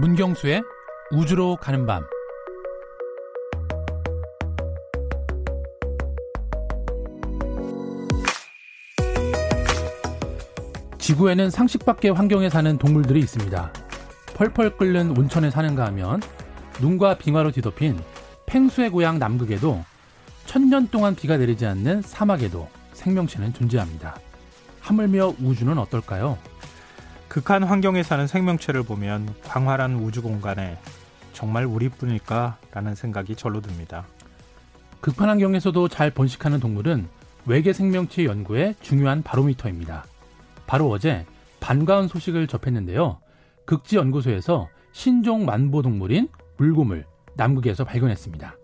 문경수의 우주로 가는 밤 지구에는 상식 밖의 환경에 사는 동물들이 있습니다. 펄펄 끓는 온천에 사는가 하면 눈과 빙하로 뒤덮인 펭수의 고향 남극에도 천년 동안 비가 내리지 않는 사막에도 생명체는 존재합니다. 하물며 우주는 어떨까요? 극한 환경에 사는 생명체를 보면 광활한 우주 공간에 정말 우리뿐일까라는 생각이 절로 듭니다. 극한 환경에서도 잘 번식하는 동물은 외계 생명체 연구의 중요한 바로미터입니다. 바로 어제 반가운 소식을 접했는데요. 극지연구소에서 신종 만보 동물인 물고물 남극에서 발견했습니다.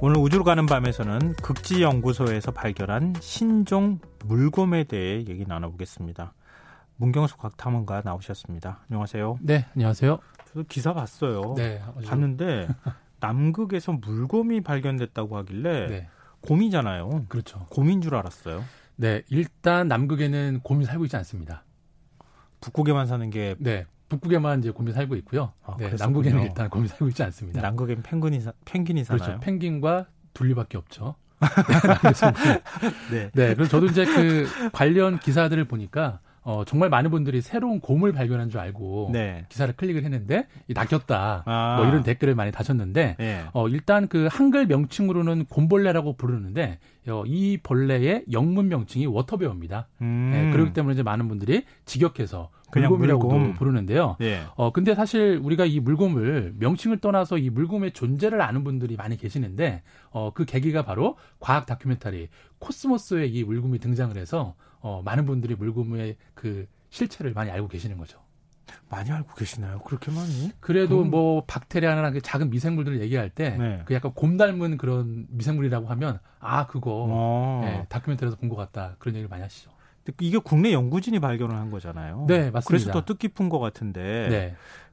오늘 우주로 가는 밤에서는 극지연구소에서 발견한 신종 물곰에 대해 얘기 나눠보겠습니다. 문경수 곽탐험가 나오셨습니다. 안녕하세요. 네, 안녕하세요. 저도 기사 봤어요. 네, 봤는데 남극에서 물곰이 발견됐다고 하길래 네, 곰이잖아요. 그렇죠. 곰인 줄 알았어요. 네, 일단 남극에는 곰이 살고 있지 않습니다. 북극에만 사는 게 네, 북극에만 이제 곰이 살고 있고요. 아, 네. 남극에는 일단 곰이 살고 있지 않습니다. 남극엔 펭귄이 사, 펭귄이 사나요? 그렇죠. 펭귄과 둘리밖에 없죠. 그래서 네. 네, 그래서 저도 이제 그 관련 기사들을 보니까 어, 정말 많은 분들이 새로운 곰을 발견한 줄 알고 네. 기사를 클릭을 했는데 이 낚였다. 아. 뭐 이런 댓글을 많이 다셨는데 예. 어, 일단 그 한글 명칭으로는 곰벌레라고 부르는데 어, 이 벌레의 영문 명칭이 워터베어입니다. 음. 네, 그렇기 때문에 이제 많은 분들이 직역해서 그냥 물곰. 부르는데요. 예. 어, 근데 사실 우리가 이 물곰을 명칭을 떠나서 이 물곰의 존재를 아는 분들이 많이 계시는데, 어, 그 계기가 바로 과학 다큐멘터리 코스모스에 이 물곰이 등장을 해서, 어, 많은 분들이 물곰의 그 실체를 많이 알고 계시는 거죠. 많이 알고 계시나요? 그렇게 많이? 그래도 그럼- 뭐 박테리아나 그 작은 미생물들을 얘기할 때, 네. 그 약간 곰 닮은 그런 미생물이라고 하면, 아, 그거, 어. 네, 다큐멘터리에서 본 것 같다. 그런 얘기를 많이 하시죠. 이게 국내 연구진이 발견을 한 거잖아요. 네, 맞습니다. 그래서 더 뜻깊은 것 같은데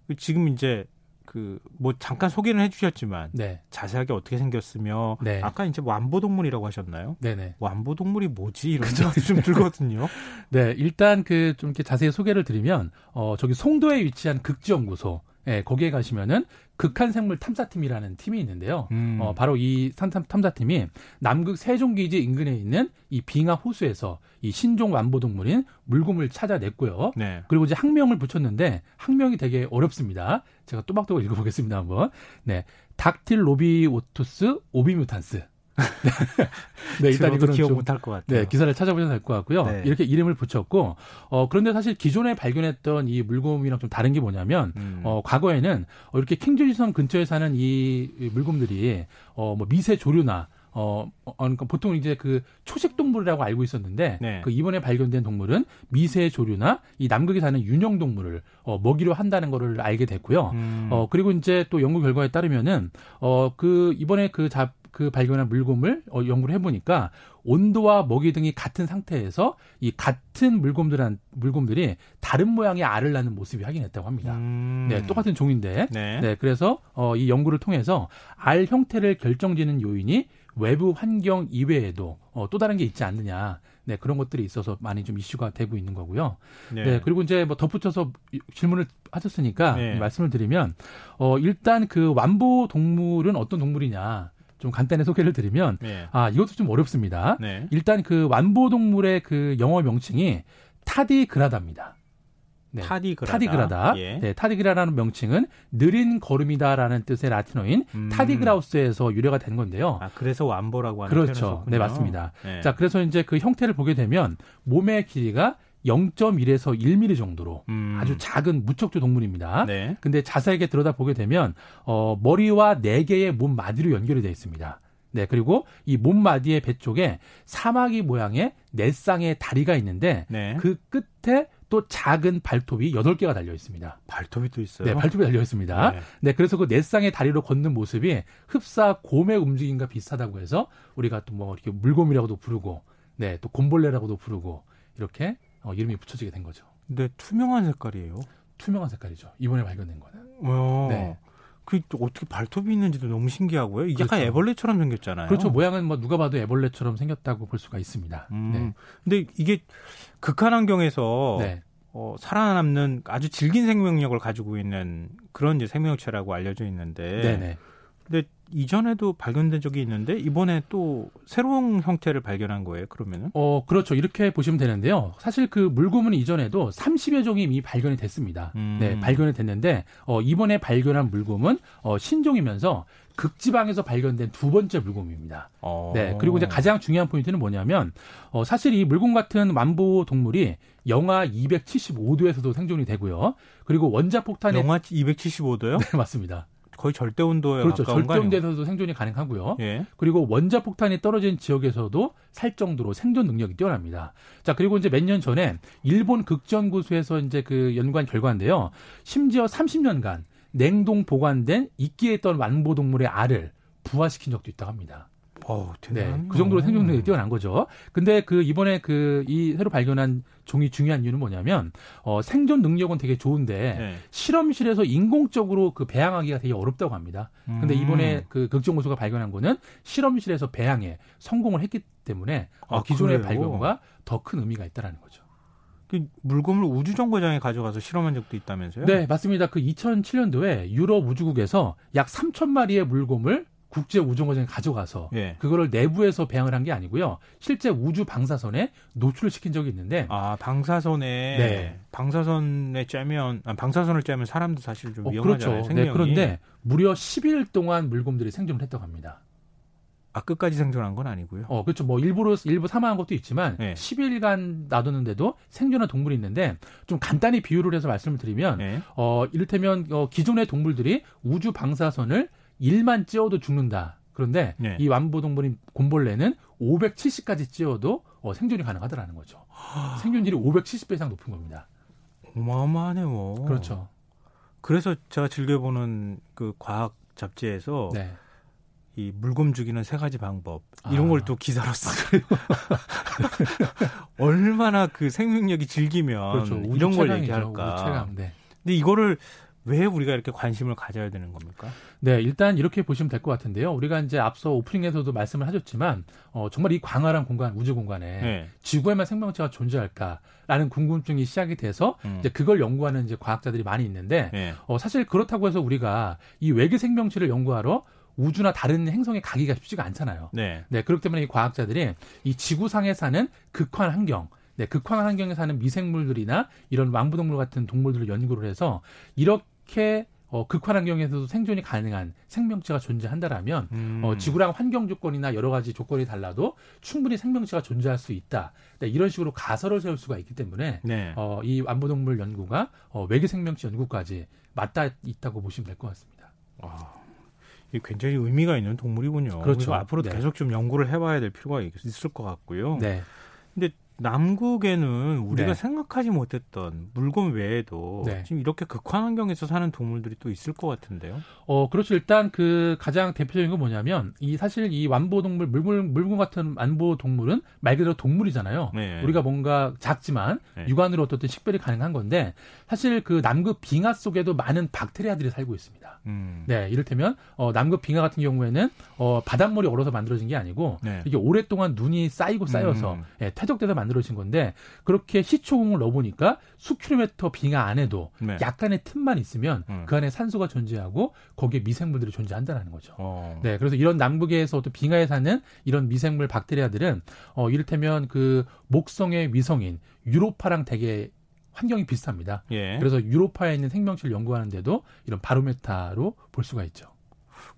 네, 지금 이제 그 뭐 잠깐 소개는 해주셨지만 네, 자세하게 어떻게 생겼으며 네. 아까 이제 완보동물이라고 하셨나요? 네네. 완보동물이 뭐지 이런 생각이 좀 들거든요. 네, 일단 그 좀 이렇게 자세히 소개를 드리면 어 저기 송도에 위치한 극지연구소 예, 거기에 가시면은 극한 생물 탐사팀이라는 팀이 있는데요. 음. 어, 바로 이 탐사, 탐사팀이 남극 세종기지 인근에 있는 이 빙하 호수에서 이 신종 완보동물인 물곰을 찾아냈고요. 네. 그리고 이제 학명을 붙였는데 학명이 되게 어렵습니다. 제가 또박또박 읽어보겠습니다 한번. 네, 닥틸 로비오투스 오비뮤탄스. 네, 일단 들어도 이거는 기억 좀 못할 것 같아요. 네, 기사를 찾아보셔도 될 것 같고요. 네. 이렇게 이름을 붙였고, 어, 그런데 사실 기존에 발견했던 이 물곰이랑 좀 다른 게 뭐냐면, 음. 어, 과거에는 어, 이렇게 킹조지섬 근처에 사는 이 물곰들이, 어, 뭐 미세 조류나, 어, 어, 그러니까 보통 이제 그 초식 동물이라고 알고 있었는데, 네. 그 이번에 발견된 동물은 미세 조류나 이 남극에 사는 윤형 동물을 어, 먹이로 한다는 거를 알게 됐고요. 음. 어, 그리고 이제 또 연구 결과에 따르면은, 어, 그, 이번에 그 잡, 그 발견한 물곰을 어, 연구를 해보니까 온도와 먹이 등이 같은 상태에서 이 같은 물곰들한, 물곰들이 다른 모양의 알을 낳는 모습이 확인했다고 합니다. 음. 네, 똑같은 종인데. 네. 네, 그래서 어, 이 연구를 통해서 알 형태를 결정짓는 요인이 외부 환경 이외에도 어, 또 다른 게 있지 않느냐. 네, 그런 것들이 있어서 많이 좀 이슈가 되고 있는 거고요. 네. 그리고 이제 뭐 덧붙여서 질문을 하셨으니까 네. 말씀을 드리면, 어, 일단 그 완보 동물은 어떤 동물이냐. 좀 간단히 소개를 드리면, 네. 아, 이것도 좀 어렵습니다. 네. 일단 그 완보 동물의 그 영어 명칭이 타디그라다입니다. 네. 타디그라다. 타디그라다. 예. 네, 타디그라라는 명칭은 느린 걸음이다라는 뜻의 라틴어인 음. 타디그라우스에서 유래가 된 건데요. 아, 그래서 완보라고 하는 그렇죠. 네. 맞습니다. 네. 자, 그래서 이제 그 형태를 보게 되면 몸의 길이가 0.1에서 1mm 정도로 음. 아주 작은 무척주 동물입니다. 네. 근데 자세하게 들여다 보게 되면 어, 머리와 네 개의 몸 마디로 연결이 되어 있습니다. 네, 그리고 이 몸 마디의 배 쪽에 사마귀 모양의 네 쌍의 다리가 있는데 네. 그 끝에 또 작은 발톱이 8개가 달려 있습니다. 발톱이 또 있어요. 네, 발톱이 달려 있습니다. 네. 네, 그래서 그 네 쌍의 다리로 걷는 모습이 흡사 곰의 움직임과 비슷하다고 해서 우리가 또 뭐 이렇게 물곰이라고도 부르고, 네, 또 곰벌레라고도 부르고 이렇게 어, 이름이 붙여지게 된 거죠. 근데 투명한 색깔이에요. 투명한 색깔이죠. 이번에 발견된 거는. 어. 네. 그 어떻게 발톱이 있는지도 너무 신기하고요. 이게 그렇죠. 약간 애벌레처럼 생겼잖아요. 그렇죠. 모양은 뭐 누가 봐도 애벌레처럼 생겼다고 볼 수가 있습니다. 음, 네. 근데 이게 극한 환경에서 네. 어, 살아남는 아주 질긴 생명력을 가지고 있는 그런 이제 생명체라고 알려져 있는데 네네. 근데 이전에도 발견된 적이 있는데 이번에 또 새로운 형태를 발견한 거예요. 그러면은? 어, 그렇죠. 이렇게 보시면 되는데요. 사실 그 물고문 이전에도 30여 종이 이미 발견이 됐습니다. 음. 네, 발견이 됐는데 어, 이번에 발견한 물곰은 어, 신종이면서 극지방에서 발견된 두 번째 물곰입니다. 어. 네, 그리고 이제 가장 중요한 포인트는 뭐냐면 어, 사실 이 물곰 같은 완보 동물이 영하 275도에서도 생존이 되고요. 그리고 원자 폭탄에 영하 275도요? 네, 맞습니다. 거의 절대 온도에 그렇죠. 가까운 거 아니에요? 절대 온도에서도 생존이 가능하고요. 예. 그리고 원자 폭탄이 떨어진 지역에서도 살 정도로 생존 능력이 뛰어납니다. 자, 그리고 이제 몇 년 전에 일본 극전 구수에서 이제 그 연구한 결과인데요. 심지어 30년간 냉동 보관된 이끼에 있던 완보동물의 알을 부화시킨 적도 있다고 합니다. 어, 네. 그 정도로 생존 능력이 뛰어난 거죠. 근데 그 이번에 그 이 새로 발견한 종이 중요한 이유는 뭐냐면 어 생존 능력은 되게 좋은데 네. 실험실에서 인공적으로 그 배양하기가 되게 어렵다고 합니다. 근데 음. 이번에 그 극정고수가 발견한 거는 실험실에서 배양에 성공을 했기 때문에 어, 아, 기존의 그래요? 발견과 더 큰 의미가 있다라는 거죠. 그 물건을 우주정거장에 가져가서 실험한 적도 있다면서요? 네, 맞습니다. 그 2007년도에 유럽 우주국에서 약 3천 마리의 물곰을 국제 우주정거장에 가져가서 예. 그거를 내부에서 배양을 한 게 아니고요. 실제 우주 방사선에 노출을 시킨 적이 있는데 아 방사선에 네. 방사선에 쬐면 아, 방사선을 쬐면 사람도 사실 좀 어, 위험하잖아요. 그렇죠. 생명이. 네, 그런데 무려 10일 동안 물곰들이 생존을 했다고 합니다. 아 끝까지 생존한 건 아니고요. 어, 그렇죠. 뭐 일부러 일부 사망한 것도 있지만 네. 10일간 놔뒀는데도 생존한 동물이 있는데 좀 간단히 비유를 해서 말씀을 드리면 네. 어, 이를테면 어, 기존의 동물들이 우주 방사선을 1만 찌어도 죽는다. 그런데 네. 이 완보 동물인 곰벌레는 570까지 찌어도 어, 생존이 가능하다라는 거죠. 생존율이 570배 이상 높은 겁니다. 어마어마하네요. 그렇죠. 그래서 제가 즐겨보는 그 과학 잡지에서 네. 이 물곰 죽이는 세 가지 방법 이런 아. 걸또 기사로 써요. 얼마나 그 생명력이 질기면 그렇죠. 이런 걸. 얘기할까. 최강. 네. 근데 이거를 왜 우리가 이렇게 관심을 가져야 되는 겁니까? 네, 일단 이렇게 보시면 될 것 같은데요. 우리가 이제 앞서 오프닝에서도 말씀을 하셨지만, 어, 정말 이 광활한 공간, 우주 공간에 네. 지구에만 생명체가 존재할까라는 궁금증이 시작이 돼서 음. 이제 그걸 연구하는 이제 과학자들이 많이 있는데, 네. 어, 사실 그렇다고 해서 우리가 이 외계 생명체를 연구하러 우주나 다른 행성에 가기가 쉽지가 않잖아요. 네. 네, 그렇기 때문에 이 과학자들이 이 지구상에 사는 극한 환경, 네, 극한 환경에 사는 미생물들이나 이런 왕부동물 같은 동물들을 연구를 해서 이렇게 어, 극한 환경에서도 생존이 가능한 생명체가 존재한다라면 음. 어, 지구랑 환경 조건이나 여러 가지 조건이 달라도 충분히 생명체가 존재할 수 있다. 네, 이런 식으로 가설을 세울 수가 있기 때문에 네. 어, 이 완부동물 연구가 어, 외계 생명체 연구까지 맞닿아 있다고 보시면 될 것 같습니다. 아, 굉장히 의미가 있는 동물이군요. 그렇죠. 앞으로 네. 계속 좀 연구를 해봐야 될 필요가 있- 있을 것 같고요. 네. 남극에는 우리가 네. 생각하지 못했던 물건 외에도 네. 지금 이렇게 극한 환경에서 사는 동물들이 또 있을 것 같은데요. 어, 그렇죠. 일단 그 가장 대표적인 건 뭐냐면 이 사실 이 완보 동물 물물 물건 같은 완보 동물은 말 그대로 동물이잖아요. 네. 우리가 뭔가 작지만 네. 육안으로 어떻든 식별이 가능한 건데 사실 그 남극 빙하 속에도 많은 박테리아들이 살고 있습니다. 음. 네, 이를테면 어, 남극 빙하 같은 경우에는 어, 바닷물이 얼어서 만들어진 게 아니고 네. 이게 오랫동안 눈이 쌓이고 쌓여서 음. 예, 퇴적돼서 만들 어진 건데 그렇게 시초공을 넣어보니까 수킬로미터 빙하 안에도 네. 약간의 틈만 있으면 음. 그 안에 산소가 존재하고 거기에 미생물들이 존재한다는 거죠. 어. 네, 그래서 이런 남극에서 또 빙하에 사는 이런 미생물 박테리아들은 어 이를테면 그 목성의 위성인 유로파랑 되게 환경이 비슷합니다. 예. 그래서 유로파에 있는 생명체를 연구하는데도 이런 바로메타로 볼 수가 있죠.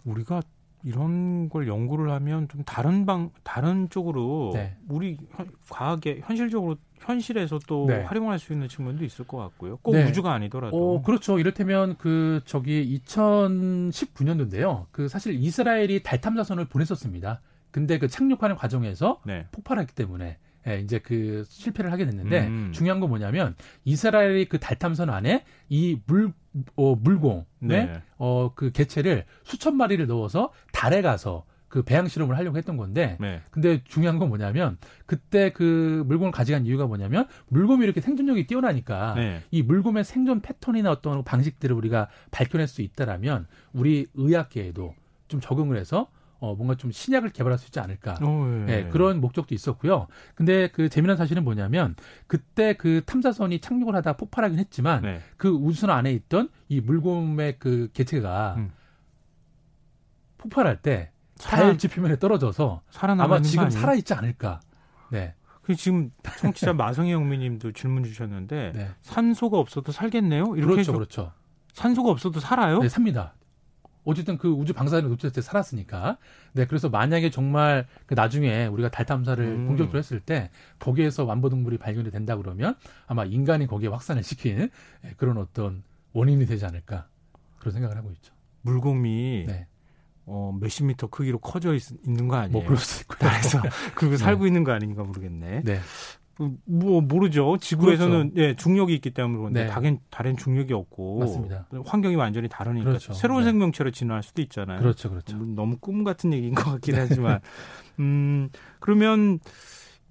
우리가 이런 걸 연구를 하면 좀 다른 방 다른 쪽으로 네. 우리 현- 과학에 현실적으로 현실에서 또 네. 활용할 수 있는 측면도 있을 것 같고요. 꼭 네. 우주가 아니더라도. 어, 그렇죠. 이를테면 그 저기 2019년도인데요. 그 사실 이스라엘이 달 탐사선을 보냈었습니다. 근데 그 착륙하는 과정에서 네. 폭발했기 때문에 예, 이제 그 실패를 하게 됐는데 음. 중요한 건 뭐냐면 이스라엘이 그달 탐선 안에 이물 어, 물공의 네. 어, 그 개체를 수천 마리를 넣어서 달에 가서 그 배양 실험을 하려고 했던 건데 네. 근데 중요한 건 뭐냐면 그때 그 물곰을 가져간 이유가 뭐냐면 물곰이 이렇게 생존력이 뛰어나니까 네. 이 물곰의 생존 패턴이나 어떤 방식들을 우리가 밝혀낼 수 있다라면 우리 의학계에도 좀 적용을 해서 어, 뭔가 좀 신약을 개발할 수 있지 않을까. 오, 예. 네, 그런 목적도 있었고요. 근데 그 재미난 사실은 뭐냐면 그때 그 탐사선이 착륙을 하다 폭발하긴 했지만 네. 그 우주선 안에 있던 이 물곰의 그 개체가 음. 폭발할 때달 지표면에 떨어져서 아마 지금 살아 있지 않을까. 네. 그 지금 청취자 마성희 영미님도 질문 주셨는데 네. 산소가 없어도 살겠네요? 이렇게 그렇죠, 그렇죠. 산소가 없어도 살아요? 네, 삽니다. 어쨌든 그 우주 방사선에 노출됐을 때 살았으니까. 네, 그래서 만약에 정말 그 나중에 우리가 달 탐사를 음. 본격적으로 했을 때 거기에서 완보동물이 발견이 된다 그러면 아마 인간이 거기에 확산을 시킨 예, 그런 어떤 원인이 되지 않을까 그런 생각을 하고 있죠. 물곰이 네. 어, 몇십 미터 크기로 커져 있, 는거 아니에요? 뭐 그럴 수 있고요. 그래서 그리고 살고 네. 있는 거 아닌가 모르겠네. 네. 뭐 모르죠. 지구에서는 그렇죠. 예, 중력이 있기 때문에 그런데 네. 다른 다른 중력이 없고 맞습니다. 환경이 완전히 다르니까 그렇죠. 새로운 네. 생명체로 진화할 수도 있잖아요. 그렇죠, 그렇죠. 너무 꿈 같은 얘기인 것 같긴 하지만 음 그러면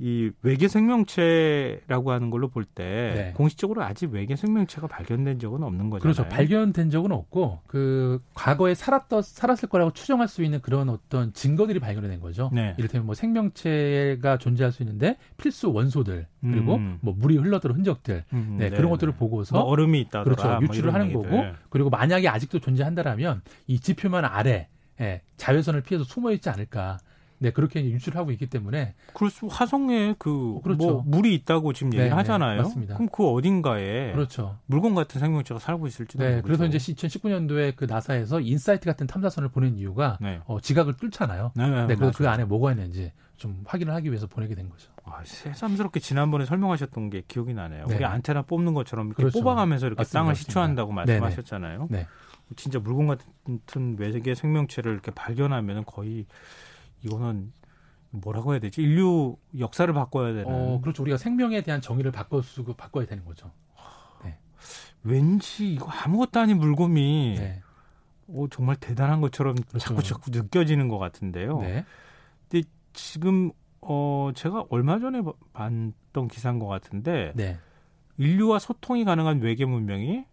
이 외계 생명체라고 하는 걸로 볼때 네. 공식적으로 아직 외계 생명체가 발견된 적은 없는 거잖아요. 그렇죠. 발견된 적은 없고 그 과거에 살았던 살았을 거라고 추정할 수 있는 그런 어떤 증거들이 발견된 거죠. 네. 이를테면 뭐 생명체가 존재할 수 있는데 필수 원소들 그리고 음. 뭐 물이 흘러들어 흔적들 음, 네, 네, 그런 것들을 보고서 뭐 얼음이 있다 그렇죠. 뭐 유출을 하는 얘기들. 거고 그리고 만약에 아직도 존재한다라면 이 지표면 아래 예, 자외선을 피해서 숨어 있지 않을까. 네, 그렇게 유출하고 있기 때문에. 그렇죠. 화성에 그, 그렇죠. 뭐, 물이 있다고 지금 얘기를 네, 네 하잖아요. 네, 맞습니다. 그럼 그 어딘가에. 그렇죠. 물곰 같은 생명체가 살고 있을지도 네, 모르죠. 그래서 이제 2019년도에 그 나사에서 인사이트 같은 탐사선을 보낸 이유가 네. 어, 지각을 뚫잖아요. 네, 네, 네 그래서 그 안에 뭐가 있는지 좀 확인을 하기 위해서 보내게 된 거죠. 아, 새삼스럽게 지난번에 설명하셨던 게 기억이 나네요. 네. 우리 안테나 뽑는 것처럼 이렇게 그렇죠. 뽑아가면서 이렇게 맞습니다, 땅을 시추한다고 말씀하셨잖아요. 네. 진짜 물곰 같은 외계 생명체를 이렇게 발견하면 거의 이거는 뭐라고 해야 되지? 인류 역사를 바꿔야 되는. 어, 그렇죠. 우리가 생명에 대한 정의를 바꿔 쓰고 바꿔야 되는 거죠. 네. 왠지 이거 아무것도 아닌 물건이 네. 오, 정말 대단한 것처럼 그렇죠. 자꾸 자꾸 느껴지는 것 같은데요. 네. 근데 지금 어 제가 얼마 전에 봤던 기사인 것 같은데 네. 인류와 소통이 가능한 외계 문명이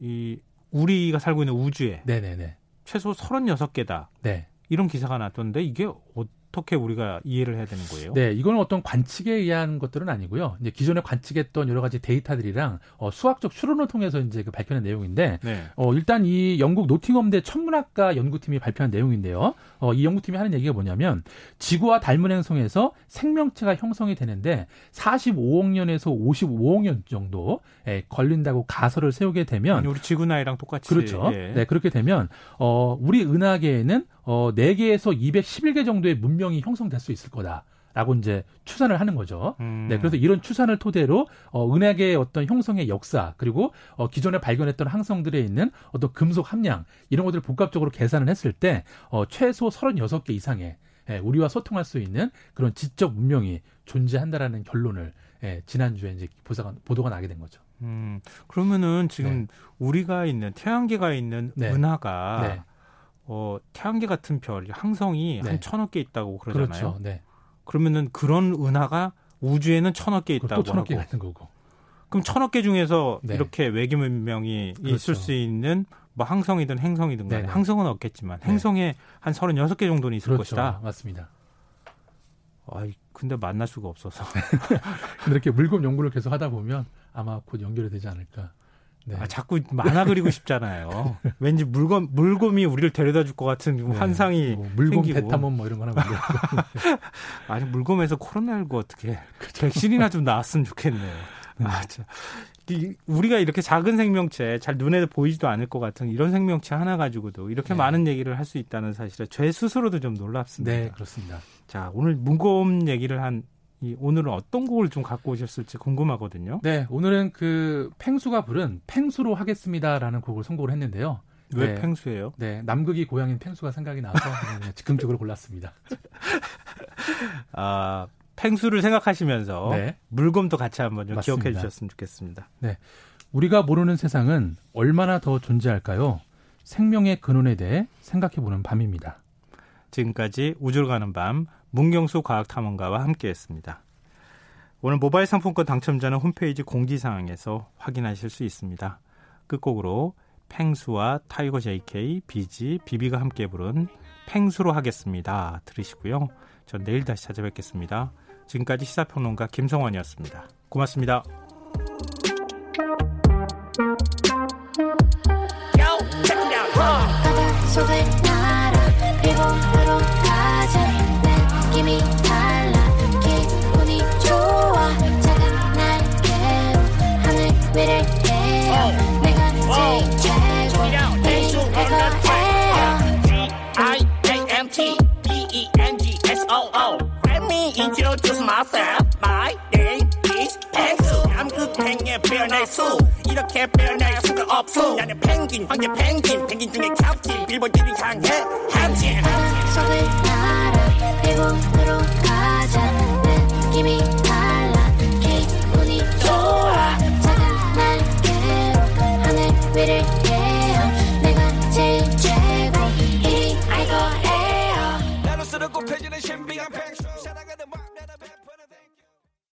이 우리가 살고 있는 우주에 네네네. 최소 36개다. 네. 이런 기사가 났던데 이게 어떻게 우리가 이해를 해야 되는 거예요? 네, 이거는 어떤 관측에 의한 것들은 아니고요. 이제 기존에 관측했던 여러 가지 데이터들이랑 어, 수학적 추론을 통해서 이제 그 밝혀낸 내용인데, 네. 어, 일단 이 영국 노팅엄대 천문학과 연구팀이 발표한 내용인데요. 어, 이 연구팀이 하는 얘기가 뭐냐면 지구와 닮은 행성에서 생명체가 형성이 되는데 45억 년에서 55억 년 정도 에 걸린다고 가설을 세우게 되면 우리 지구 나이랑 똑같이 그렇죠. 예. 네, 그렇게 되면 어, 우리 은하계에는 어, 4개에서 211개 정도의 문명이 형성될 수 있을 거다. 라고 이제 추산을 하는 거죠. 음. 네, 그래서 이런 추산을 토대로 어, 은하계의 어떤 형성의 역사 그리고 어, 기존에 발견했던 항성들에 있는 어떤 금속 함량 이런 것들을 복합적으로 계산을 했을 때 어, 최소 36개 이상의 예, 우리와 소통할 수 있는 그런 지적 문명이 존재한다라는 결론을 예, 지난주에 이제 보도가, 보도가 나게 된 거죠. 음, 그러면은 지금 네. 우리가 있는 태양계가 있는 네. 은하가 네. 어, 태양계 같은 별, 항성이 네. 한 천억 개 있다고 그러잖아요. 그렇죠. 네. 그러면은 그런 은하가 우주에는 천억 개 있다고 천억 개 같은 거고. 그럼 천억 개 중에서 네. 이렇게 외계 문명이 그렇죠. 있을 수 있는 뭐 항성이든 행성이든 간에 항성은 없겠지만 네. 행성에 한 36개 정도는 있을 그렇죠. 것이다. 맞습니다. 아이, 근데 만날 수가 없어서. 이렇게 물건 연구를 계속 하다 보면 아마 곧 연결이 되지 않을까. 네. 아, 자꾸 만화 그리고 싶잖아요. 왠지 물건 물곰이 우리를 데려다 줄 것 같은 네. 환상이 뭐 물곰 생기고. 대탐험 뭐 이런 거나 아니 물곰에서 코로나19 어떻게 그쵸. 백신이나 좀 나왔으면 좋겠네요. 네. 아, 참. 우리가 이렇게 작은 생명체 잘 눈에 보이지도 않을 것 같은 이런 생명체 하나 가지고도 이렇게 네. 많은 얘기를 할 수 있다는 사실에 제 스스로도 좀 놀랍습니다. 네, 그렇습니다. 자, 오늘 무거운 얘기를 한 이 오늘은 어떤 곡을 좀 갖고 오셨을지 궁금하거든요. 네, 오늘은 그 팽수가 부른 팽수로 하겠습니다라는 곡을 선곡을 했는데요. 왜 네, 팽수예요? 네, 남극이 고향인 팽수가 생각이 나서 즉흥적으로 골랐습니다. 아, 팽수를 생각하시면서 네. 물곰도 같이 한번 좀 기억해 주셨으면 좋겠습니다. 네. 우리가 모르는 세상은 얼마나 더 존재할까요? 생명의 근원에 대해 생각해 보는 밤입니다. 지금까지 우주를 가는 밤 문경수 과학탐험가와 함께했습니다. 오늘 모바일 상품권 당첨자는 홈페이지 공지사항에서 확인하실 수 있습니다. 끝곡으로 펭수와 타이거 JK, 비지, 비비가 함께 부른 펭수로 하겠습니다. 들으시고요. 전 내일 다시 찾아뵙겠습니다. 지금까지 시사평론가 김성환이었습니다. 고맙습니다. introduce 표현할 수. 이렇게 표현할 수가 없어. 나는 펭귄, 황제 펭귄. 펭귄 중에 캡틴. 빌보드를 향해 함진. 속을 날아 일본으로 가자. 느낌이 달라. 기분이 좋아. 작은 날개로 하늘 위를